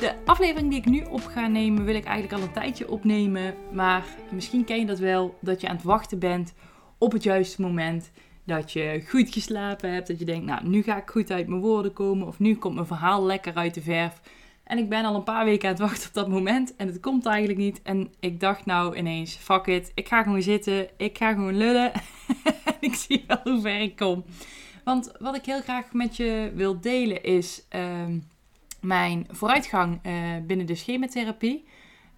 De aflevering die ik nu op ga nemen, wil ik eigenlijk al een tijdje opnemen. Maar misschien ken je dat wel, dat je aan het wachten bent op het juiste moment. Dat je goed geslapen hebt, dat je denkt, nou, nu ga ik goed uit mijn woorden komen. Of nu komt mijn verhaal lekker uit de verf. En ik ben al een paar weken aan het wachten op dat moment. En het komt eigenlijk niet. En ik dacht nou ineens, fuck it. Ik ga gewoon zitten. Ik ga gewoon lullen. en ik zie wel hoe ver ik kom. Want wat ik heel graag met je wil delen is... Ehm, mijn vooruitgang uh, binnen de schematherapie.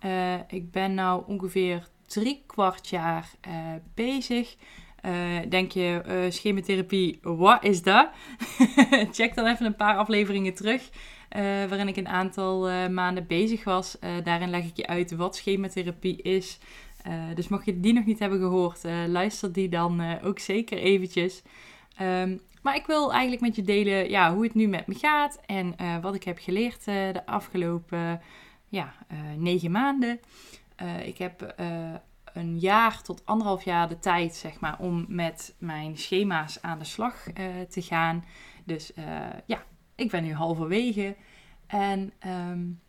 Uh, ik ben nu ongeveer drie kwart jaar uh, bezig. denk je, schematherapie, wat is dat? Check dan even een paar afleveringen terug. waarin ik een aantal maanden bezig was. daarin leg ik je uit wat schematherapie is. dus mocht je die nog niet hebben gehoord, luister die dan ook zeker eventjes. Um, maar ik wil eigenlijk met je delen ja, hoe het nu met me gaat en uh, wat ik heb geleerd uh, de afgelopen ja, uh, negen maanden. ik heb een jaar tot anderhalf jaar de tijd zeg maar, om met mijn schema's aan de slag te gaan. Dus ja, ik ben nu halverwege. En um,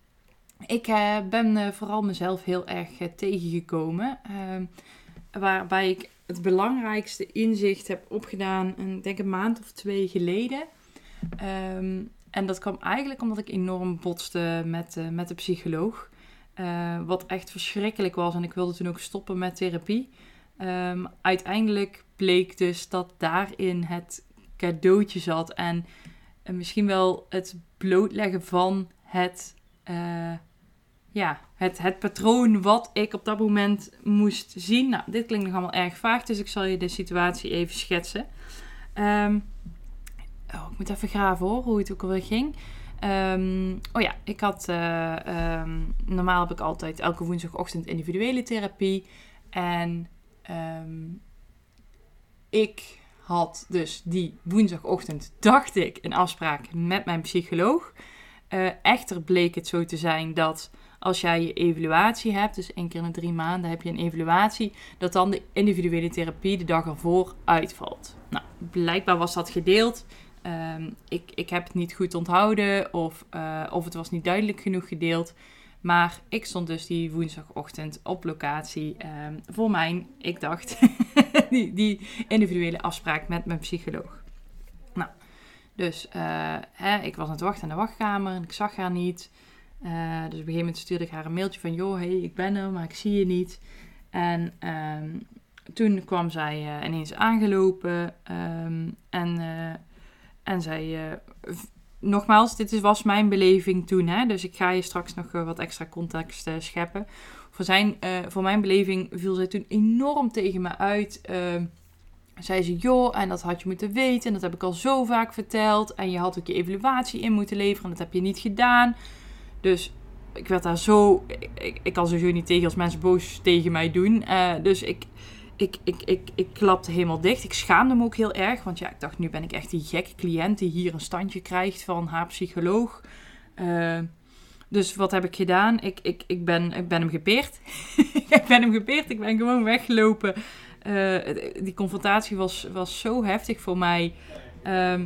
ik ben vooral mezelf heel erg tegengekomen. Ehm, waarbij ik het belangrijkste inzicht heb opgedaan, een, denk een maand of twee geleden. Ehm, en dat kwam eigenlijk omdat ik enorm botste met, uh, met de psycholoog. Uh, wat echt verschrikkelijk was. En ik wilde toen ook stoppen met therapie. Um, uiteindelijk bleek dus dat daarin het cadeautje zat. En, en misschien wel het blootleggen van het ja, het, het patroon wat ik op dat moment moest zien. Nou, dit klinkt nog allemaal erg vaag, dus ik zal je de situatie even schetsen. Um, oh, ik moet even graven hoor, hoe het ook alweer ging. Um, oh ja, ik had. Uh, um, normaal heb ik altijd elke woensdagochtend individuele therapie. En ik had dus die woensdagochtend, dacht ik, een afspraak met mijn psycholoog. Uh, echter bleek het zo te zijn dat als jij je evaluatie hebt, dus één keer in de drie maanden heb je een evaluatie, dat dan de individuele therapie de dag ervoor uitvalt. Nou, blijkbaar was dat gedeeld. Ehm, ik, ik heb het niet goed onthouden of, uh, of het was niet duidelijk genoeg gedeeld. Maar ik stond dus die woensdagochtend op locatie um, voor mijn, ik dacht, die, die individuele afspraak met mijn psycholoog. Nou, dus uh, hè, ik was aan het wachten in de wachtkamer en ik zag haar niet. Uh, dus op een gegeven moment stuurde ik haar een mailtje van... joh, hey, ik ben er, maar ik zie je niet. En um, toen kwam zij uh, ineens aangelopen. Um, en, uh, en zij... nogmaals, dit was mijn beleving toen. Hè? Dus ik ga je straks nog wat extra context scheppen. Voor, zijn, voor mijn beleving viel zij toen enorm tegen me uit... Uh, zei ze, joh, en dat had je moeten weten. En dat heb ik al zo vaak verteld. En je had ook je evaluatie in moeten leveren. En dat heb je niet gedaan. Dus ik werd daar zo. Ik, kan sowieso niet tegen als mensen boos tegen mij doen. Uh, dus ik, ik, ik, ik, ik klapte helemaal dicht. Ik schaamde me ook heel erg. Want ja, ik dacht, nu ben ik echt die gekke cliënt die hier een standje krijgt van haar psycholoog. Uh, dus wat heb ik gedaan? Ik, ik, ik, ben, ik ben hem gepeerd. ik ben hem gepeerd. Ik ben gewoon weggelopen. Uh, die confrontatie was, was zo heftig voor mij. Uh,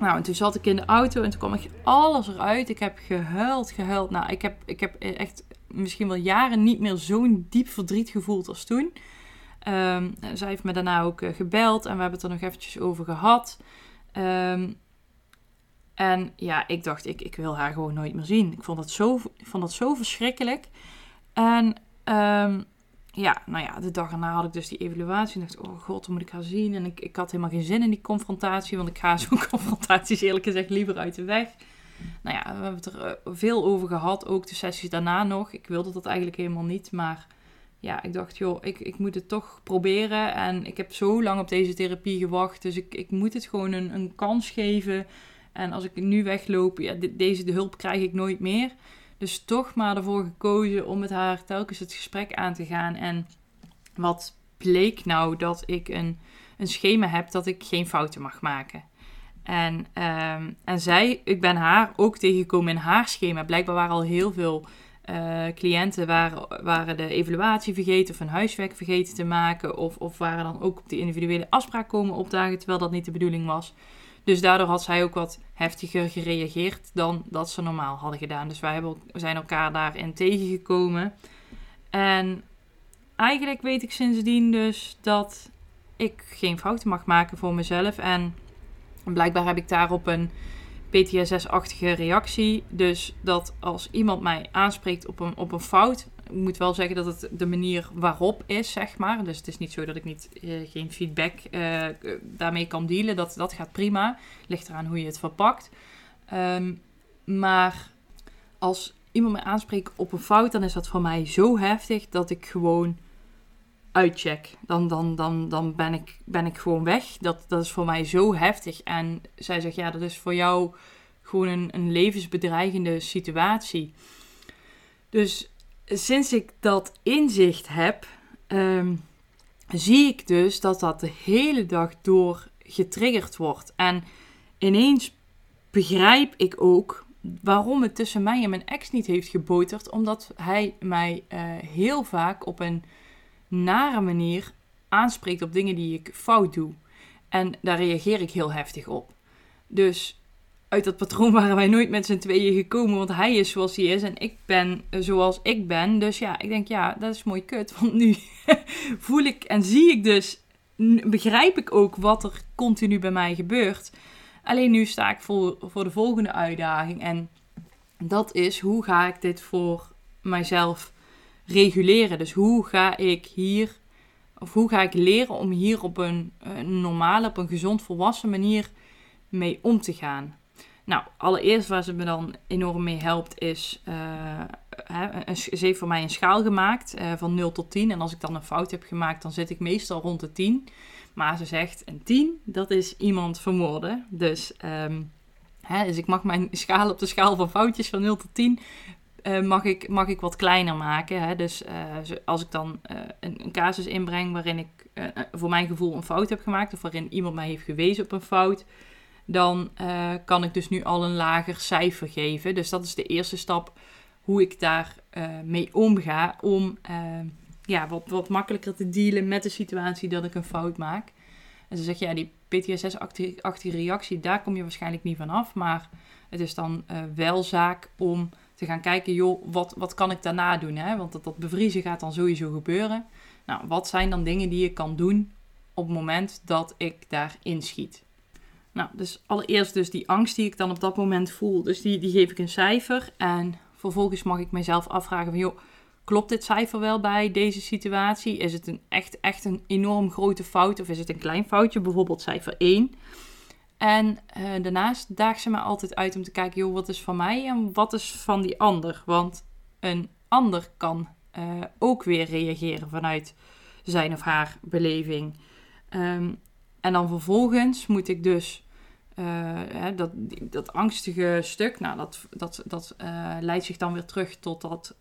nou, en toen zat ik in de auto en toen kwam echt alles eruit. Ik heb gehuild, gehuild. Nou, ik heb, ik heb echt misschien wel jaren niet meer zo'n diep verdriet gevoeld als toen. Um, zij heeft me daarna ook eh, gebeld en we hebben het er nog eventjes over gehad. Um, en ja, ik dacht, ik, ik wil haar gewoon nooit meer zien. Ik vond dat zo, ik vond dat zo verschrikkelijk. En um, ja, nou ja, de dag erna had ik dus die evaluatie. En dacht, oh god, dan moet ik haar zien. En ik, ik had helemaal geen zin in die confrontatie. Want ik ga zo'n confrontaties eerlijk gezegd liever uit de weg. Nou ja, we hebben het er eh, veel over gehad. Ook de sessies daarna nog. Ik wilde dat eigenlijk helemaal niet. Maar ja, ik dacht, joh, ik, ik moet het toch proberen. En ik heb zo lang op deze therapie gewacht. Dus ik, ik moet het gewoon een, een kans geven. En als ik nu wegloop, ja, deze de hulp krijg ik nooit meer. Dus toch maar ervoor gekozen om met haar telkens het gesprek aan te gaan. En wat bleek nou dat ik een, een schema heb dat ik geen fouten mag maken. En, um, en zij, ik ben haar ook tegengekomen in haar schema. Blijkbaar waren al heel veel uh, cliënten waren, waren de evaluatie vergeten of een huiswerk vergeten te maken. Of, of waren dan ook op de individuele afspraak komen opdagen, terwijl dat niet de bedoeling was. Dus daardoor had zij ook wat heftiger gereageerd dan dat ze normaal hadden gedaan. Dus wij hebben, zijn elkaar daarin tegengekomen. En eigenlijk weet ik sindsdien dus dat ik geen fouten mag maken voor mezelf. En blijkbaar heb ik daarop een PTSS-achtige reactie. Dus dat als iemand mij aanspreekt op een, op een fout, ik moet wel zeggen dat het de manier waarop is, zeg maar. Dus het is niet zo dat ik niet, uh, geen feedback uh, daarmee kan dealen. Dat, dat gaat prima. Ligt eraan hoe je het verpakt. Um, maar als iemand mij aanspreekt op een fout, dan is dat voor mij zo heftig dat ik gewoon uitcheck. Dan, dan, dan, dan ben, ik, ben ik gewoon weg. Dat, dat is voor mij zo heftig. En zij zegt, ja, dat is voor jou gewoon een, een levensbedreigende situatie. Dus sinds ik dat inzicht heb, ehm, zie ik dus dat dat de hele dag door getriggerd wordt. En ineens begrijp ik ook waarom het tussen mij en mijn ex niet heeft geboterd. Omdat hij mij uh, heel vaak op een nare manier aanspreekt op dingen die ik fout doe. En daar reageer ik heel heftig op. Dus uit dat patroon waren wij nooit met z'n tweeën gekomen. Want hij is zoals hij is en ik ben zoals ik ben. Dus ja, ik denk ja, dat is mooi kut. Want nu voel ik en zie ik dus, begrijp ik ook wat er continu bij mij gebeurt. Alleen nu sta ik voor, voor de volgende uitdaging. En dat is hoe ga ik dit voor mijzelf reguleren. Dus hoe ga ik hier, of hoe ga ik leren om hier op een, een normale, op een gezond volwassen manier mee om te gaan. Nou, allereerst waar ze me dan enorm mee helpt is, uh, hè, ze heeft voor mij een schaal gemaakt uh, van 0 tot 10. En als ik dan een fout heb gemaakt, dan zit ik meestal rond de 10. Maar ze zegt, een 10, dat is iemand vermoorden. Dus, um, hè, dus ik mag mijn schaal op de schaal van foutjes van 0 tot 10 uh, mag, ik, mag ik wat kleiner maken. Hè? Dus als ik dan een, een, casus inbreng waarin ik voor mijn gevoel een fout heb gemaakt, of waarin iemand mij heeft gewezen op een fout, dan kan ik dus nu al een lager cijfer geven. Dus dat is de eerste stap hoe ik daar mee omga om ja, wat, wat makkelijker te dealen met de situatie dat ik een fout maak. En ze zegt, ja, die PTSS-achtige reactie, daar kom je waarschijnlijk niet van af. Maar het is dan wel zaak om te gaan kijken, joh, wat, wat kan ik daarna doen? Hè? Want dat, dat bevriezen gaat dan sowieso gebeuren. Nou, wat zijn dan dingen die ik kan doen op het moment dat ik daar inschiet? Nou, dus allereerst dus die angst die ik dan op dat moment voel. Dus die, die geef ik een cijfer. En vervolgens mag ik mezelf afvragen van, joh, klopt dit cijfer wel bij deze situatie? Is het een echt, echt een enorm grote fout of is het een klein foutje? Bijvoorbeeld cijfer 1. En uh, daarnaast daagt ze me altijd uit om te kijken, joh, wat is van mij en wat is van die ander? Want een ander kan uh, ook weer reageren vanuit zijn of haar beleving. Um, en dan vervolgens moet ik dus uh, hè, dat, dat angstige stuk, nou, dat, dat, dat leidt zich dan weer terug tot dat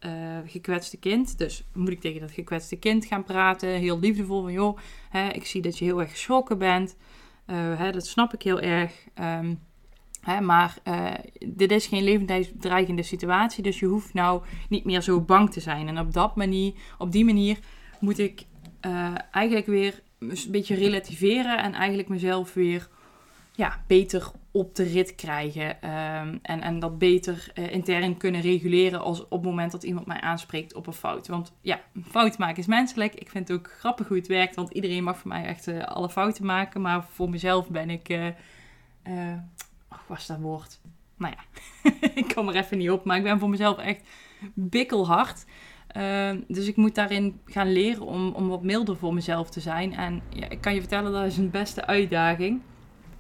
gekwetste kind. Dus moet ik tegen dat gekwetste kind gaan praten, heel liefdevol van, joh, hè, ik zie dat je heel erg geschrokken bent. Uh, hè, dat snap ik heel erg. Um, hè, maar uh, dit is geen levensdreigende situatie, dus je hoeft nou niet meer zo bang te zijn. En op, dat manier, op die manier moet ik uh, eigenlijk weer een beetje relativeren en eigenlijk mezelf weer ja, beter op de rit krijgen. Um, en, en dat beter uh, intern kunnen reguleren als op het moment dat iemand mij aanspreekt op een fout. Want ja, een fout maken is menselijk. Ik vind het ook grappig hoe het werkt, want iedereen mag voor mij echt uh, alle fouten maken. Maar voor mezelf ben ik. Uh, was dat woord? Nou ja, ik kom er even niet op. Maar ik ben voor mezelf echt bikkelhard. Uh, dus ik moet daarin gaan leren om, om wat milder voor mezelf te zijn. En ja, ik kan je vertellen, dat is een beste uitdaging.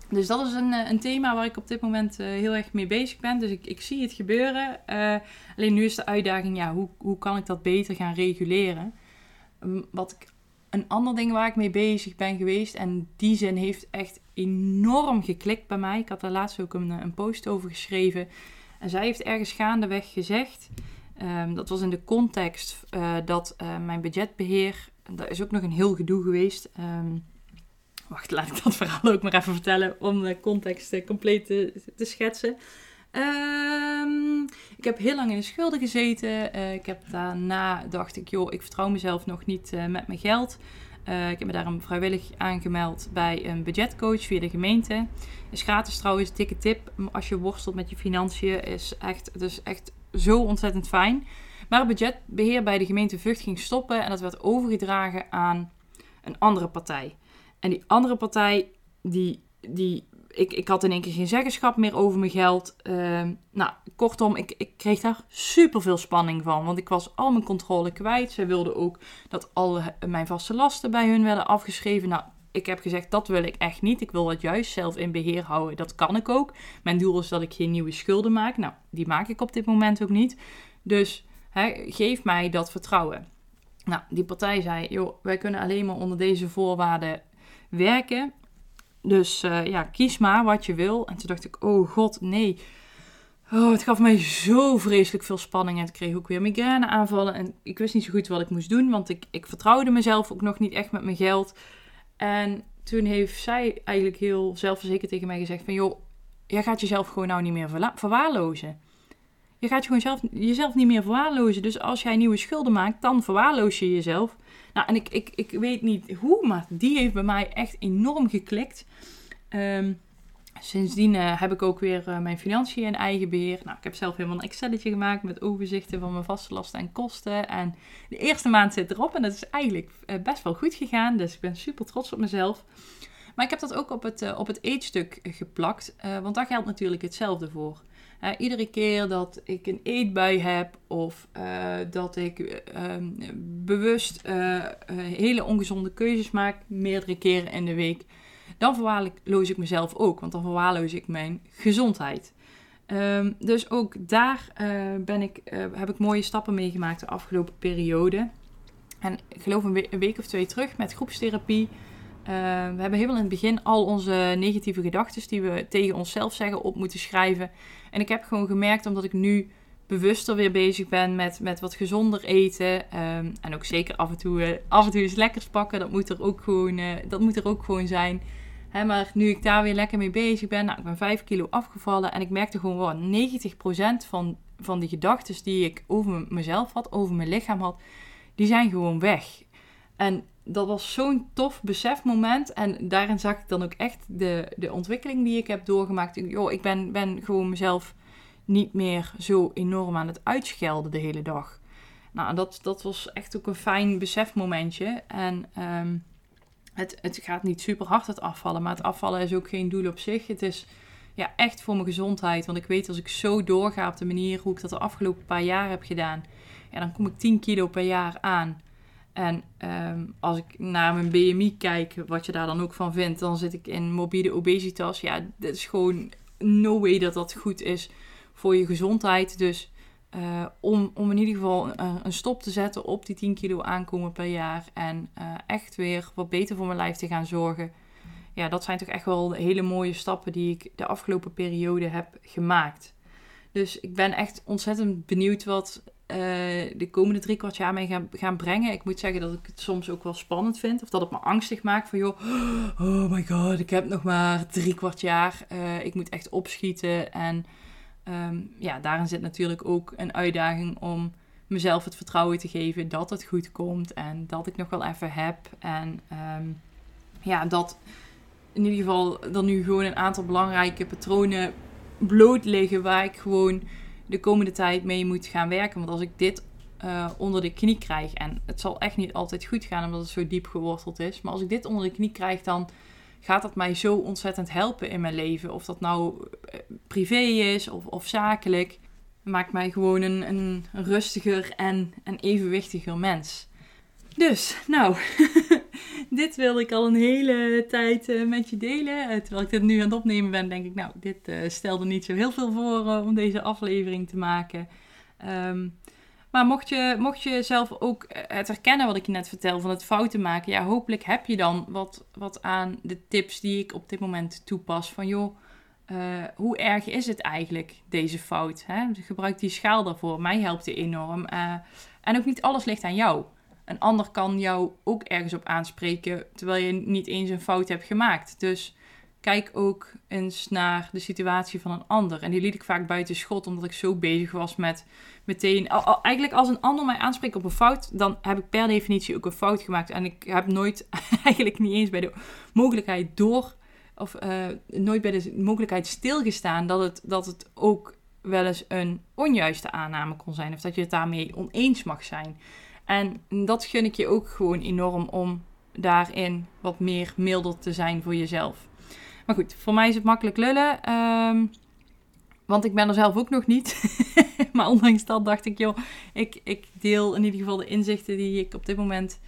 Dus dat is een, eh, een thema waar ik op dit moment uh, heel erg mee bezig ben. Dus ik, ik zie het gebeuren. Uh, alleen nu is de uitdaging, ja, hoe, hoe kan ik dat beter gaan reguleren? Um, wat ik, een ander ding waar ik mee bezig ben geweest, en die zin heeft echt enorm geklikt bij mij. Ik had daar laatst ook een, een post over geschreven. En zij heeft ergens gaandeweg gezegd, ehm, dat was in de context uh, dat uh, mijn budgetbeheer, dat is ook nog een heel gedoe geweest. Um, wacht, laat ik dat verhaal ook maar even vertellen om de context compleet te, schetsen. Um, ik heb heel lang in de schulden gezeten. Ik heb daarna dacht ik, joh, ik vertrouw mezelf nog niet met mijn geld. Ik heb me daarom vrijwillig aangemeld bij een budgetcoach via de gemeente. Is gratis trouwens, dikke tip. Als je worstelt met je financiën, is echt, het is echt zo ontzettend fijn. Maar het budgetbeheer bij de gemeente Vught ging stoppen en dat werd overgedragen aan een andere partij. En die andere partij, die, die ik, ik had in één keer geen zeggenschap meer over mijn geld. Uh, nou, kortom, ik, ik kreeg daar super veel spanning van. Want ik was al mijn controle kwijt. Zij wilden ook dat al mijn vaste lasten bij hun werden afgeschreven. Nou, ik heb gezegd, dat wil ik echt niet. Ik wil dat juist zelf in beheer houden. Dat kan ik ook. Mijn doel is dat ik geen nieuwe schulden maak. Nou, die maak ik op dit moment ook niet. Dus geef mij dat vertrouwen. Nou, die partij zei, joh, wij kunnen alleen maar onder deze voorwaarden werken. Dus uh, ja, kies maar wat je wil. En toen dacht ik, oh god, nee. Oh, het gaf mij zo vreselijk veel spanning. En ik kreeg ook weer migraine aanvallen. En ik wist niet zo goed wat ik moest doen. Want ik, ik vertrouwde mezelf ook nog niet echt met mijn geld. En toen heeft zij eigenlijk heel zelfverzekerd tegen mij gezegd van... joh, jij gaat jezelf gewoon nou niet meer verwaarlozen. Je gaat je gewoon zelf, jezelf niet meer verwaarlozen. Dus als jij nieuwe schulden maakt, dan verwaarloos je jezelf. Nou, en ik, ik, ik weet niet hoe, maar die heeft bij mij echt enorm geklikt. Um, sindsdien uh, heb ik ook weer uh, mijn financiën in eigen beheer. Nou, ik heb zelf helemaal een Excelletje gemaakt met overzichten van mijn vaste lasten en kosten. En de eerste maand zit erop en dat is eigenlijk uh, best wel goed gegaan. Dus ik ben super trots op mezelf. Maar ik heb dat ook op het, op het eetstuk geplakt, want daar geldt natuurlijk hetzelfde voor. Iedere keer dat ik een eetbui heb of dat ik ehm, bewust hele ongezonde keuzes maak, meerdere keren in de week, dan verwaarloos ik mezelf ook, want dan verwaarloos ik mijn gezondheid. Um, dus ook daar ben ik, heb ik mooie stappen meegemaakt de afgelopen periode. En ik geloof een, een week of twee terug met groepstherapie. we hebben helemaal in het begin al onze negatieve gedachten die we tegen onszelf zeggen op moeten schrijven. En ik heb gewoon gemerkt, omdat ik nu bewuster weer bezig ben met, met wat gezonder eten. Um, en ook zeker af en toe, af en toe eens lekkers pakken. Dat moet er ook gewoon, dat moet er ook gewoon zijn. Maar nu ik daar weer lekker mee bezig ben. Nou, ik ben 5 kilo afgevallen. En ik merkte gewoon wow, 90% van, van die gedachten die ik over mezelf had, over mijn lichaam had. Die zijn gewoon weg. En dat was zo'n tof besefmoment. En daarin zag ik dan ook echt de, de ontwikkeling die ik heb doorgemaakt. Joh, ik ben, ben gewoon mezelf niet meer zo enorm aan het uitschelden de hele dag. Nou, dat, dat was echt ook een fijn besefmomentje. En um, het, het gaat niet super hard het afvallen. Maar het afvallen is ook geen doel op zich. Het is ja, echt voor mijn gezondheid. Want ik weet als ik zo doorga op de manier hoe ik dat de afgelopen paar jaar heb gedaan. Ja, dan kom ik 10 kilo per jaar aan. En um, als ik naar mijn BMI kijk, wat je daar dan ook van vindt, dan zit ik in morbide obesitas. Ja, dat is gewoon no way dat dat goed is voor je gezondheid. Dus uh, om, om in ieder geval een, een, stop te zetten op die 10 kilo aankomen per jaar. En uh, echt weer wat beter voor mijn lijf te gaan zorgen. Ja, dat zijn toch echt wel hele mooie stappen die ik de afgelopen periode heb gemaakt. Dus ik ben echt ontzettend benieuwd wat de komende drie kwart jaar mee gaan, gaan brengen. Ik moet zeggen dat ik het soms ook wel spannend vind. Of dat het me angstig maakt van joh, oh my god, ik heb nog maar drie kwart jaar. Ik moet echt opschieten. En um, ja, daarin zit natuurlijk ook een uitdaging om mezelf het vertrouwen te geven dat het goed komt. En dat ik nog wel even heb. En um, ja, dat in ieder geval dan nu gewoon een aantal belangrijke patronen bloot liggen waar ik gewoon de komende tijd mee moet gaan werken. Want als ik dit uh, onder de knie krijg, en het zal echt niet altijd goed gaan omdat het zo diep geworteld is, maar als ik dit onder de knie krijg, dan gaat dat mij zo ontzettend helpen in mijn leven. Of dat nou eh, privé is of, of zakelijk. maakt mij gewoon een, een rustiger en een evenwichtiger mens. Dus, nou, dit wilde ik al een hele tijd uh, met je delen. Uh, terwijl ik dit nu aan het opnemen ben, denk ik, nou, dit stelde niet zo heel veel voor om deze aflevering te maken. Um, maar mocht je, mocht je zelf ook het herkennen wat ik je net vertel van het fouten maken, ja, hopelijk heb je dan wat, wat aan de tips die ik op dit moment toepas. Van joh, uh, hoe erg is het eigenlijk, deze fout? Hè? Gebruik die schaal daarvoor. Mij helpt die enorm. Uh, en ook niet alles ligt aan jou. Een ander kan jou ook ergens op aanspreken, terwijl je niet eens een fout hebt gemaakt. Dus kijk ook eens naar de situatie van een ander. En die liet ik vaak buiten schot, omdat ik zo bezig was met meteen. eigenlijk als een ander mij aanspreekt op een fout, dan heb ik per definitie ook een fout gemaakt. En ik heb nooit, eigenlijk niet eens bij de mogelijkheid door. Of uh, nooit bij de mogelijkheid stilgestaan dat het, dat het ook wel eens een onjuiste aanname kon zijn. Of dat je het daarmee oneens mag zijn. En dat gun ik je ook gewoon enorm om daarin wat meer milder te zijn voor jezelf. Maar goed, voor mij is het makkelijk lullen. Ehm, want ik ben er zelf ook nog niet. maar ondanks dat dacht ik, joh, ik, ik deel in ieder geval de inzichten die ik op dit moment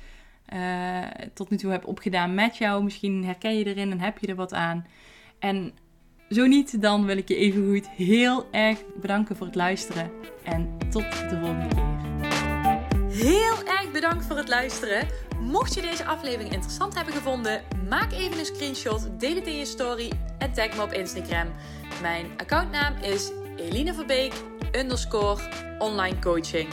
uh, tot nu toe heb opgedaan met jou. Misschien herken je erin en heb je er wat aan. En zo niet, dan wil ik je even goed heel erg bedanken voor het luisteren. En tot de volgende keer. Heel erg bedankt voor het luisteren. Mocht je deze aflevering interessant hebben gevonden, maak even een screenshot, deel het in je story en tag me op Instagram. Mijn accountnaam is Eline Verbeek underscore online coaching.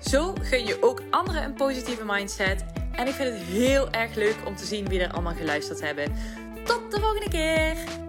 Zo gun je ook anderen een positieve mindset. En ik vind het heel erg leuk om te zien wie er allemaal geluisterd hebben. Tot de volgende keer!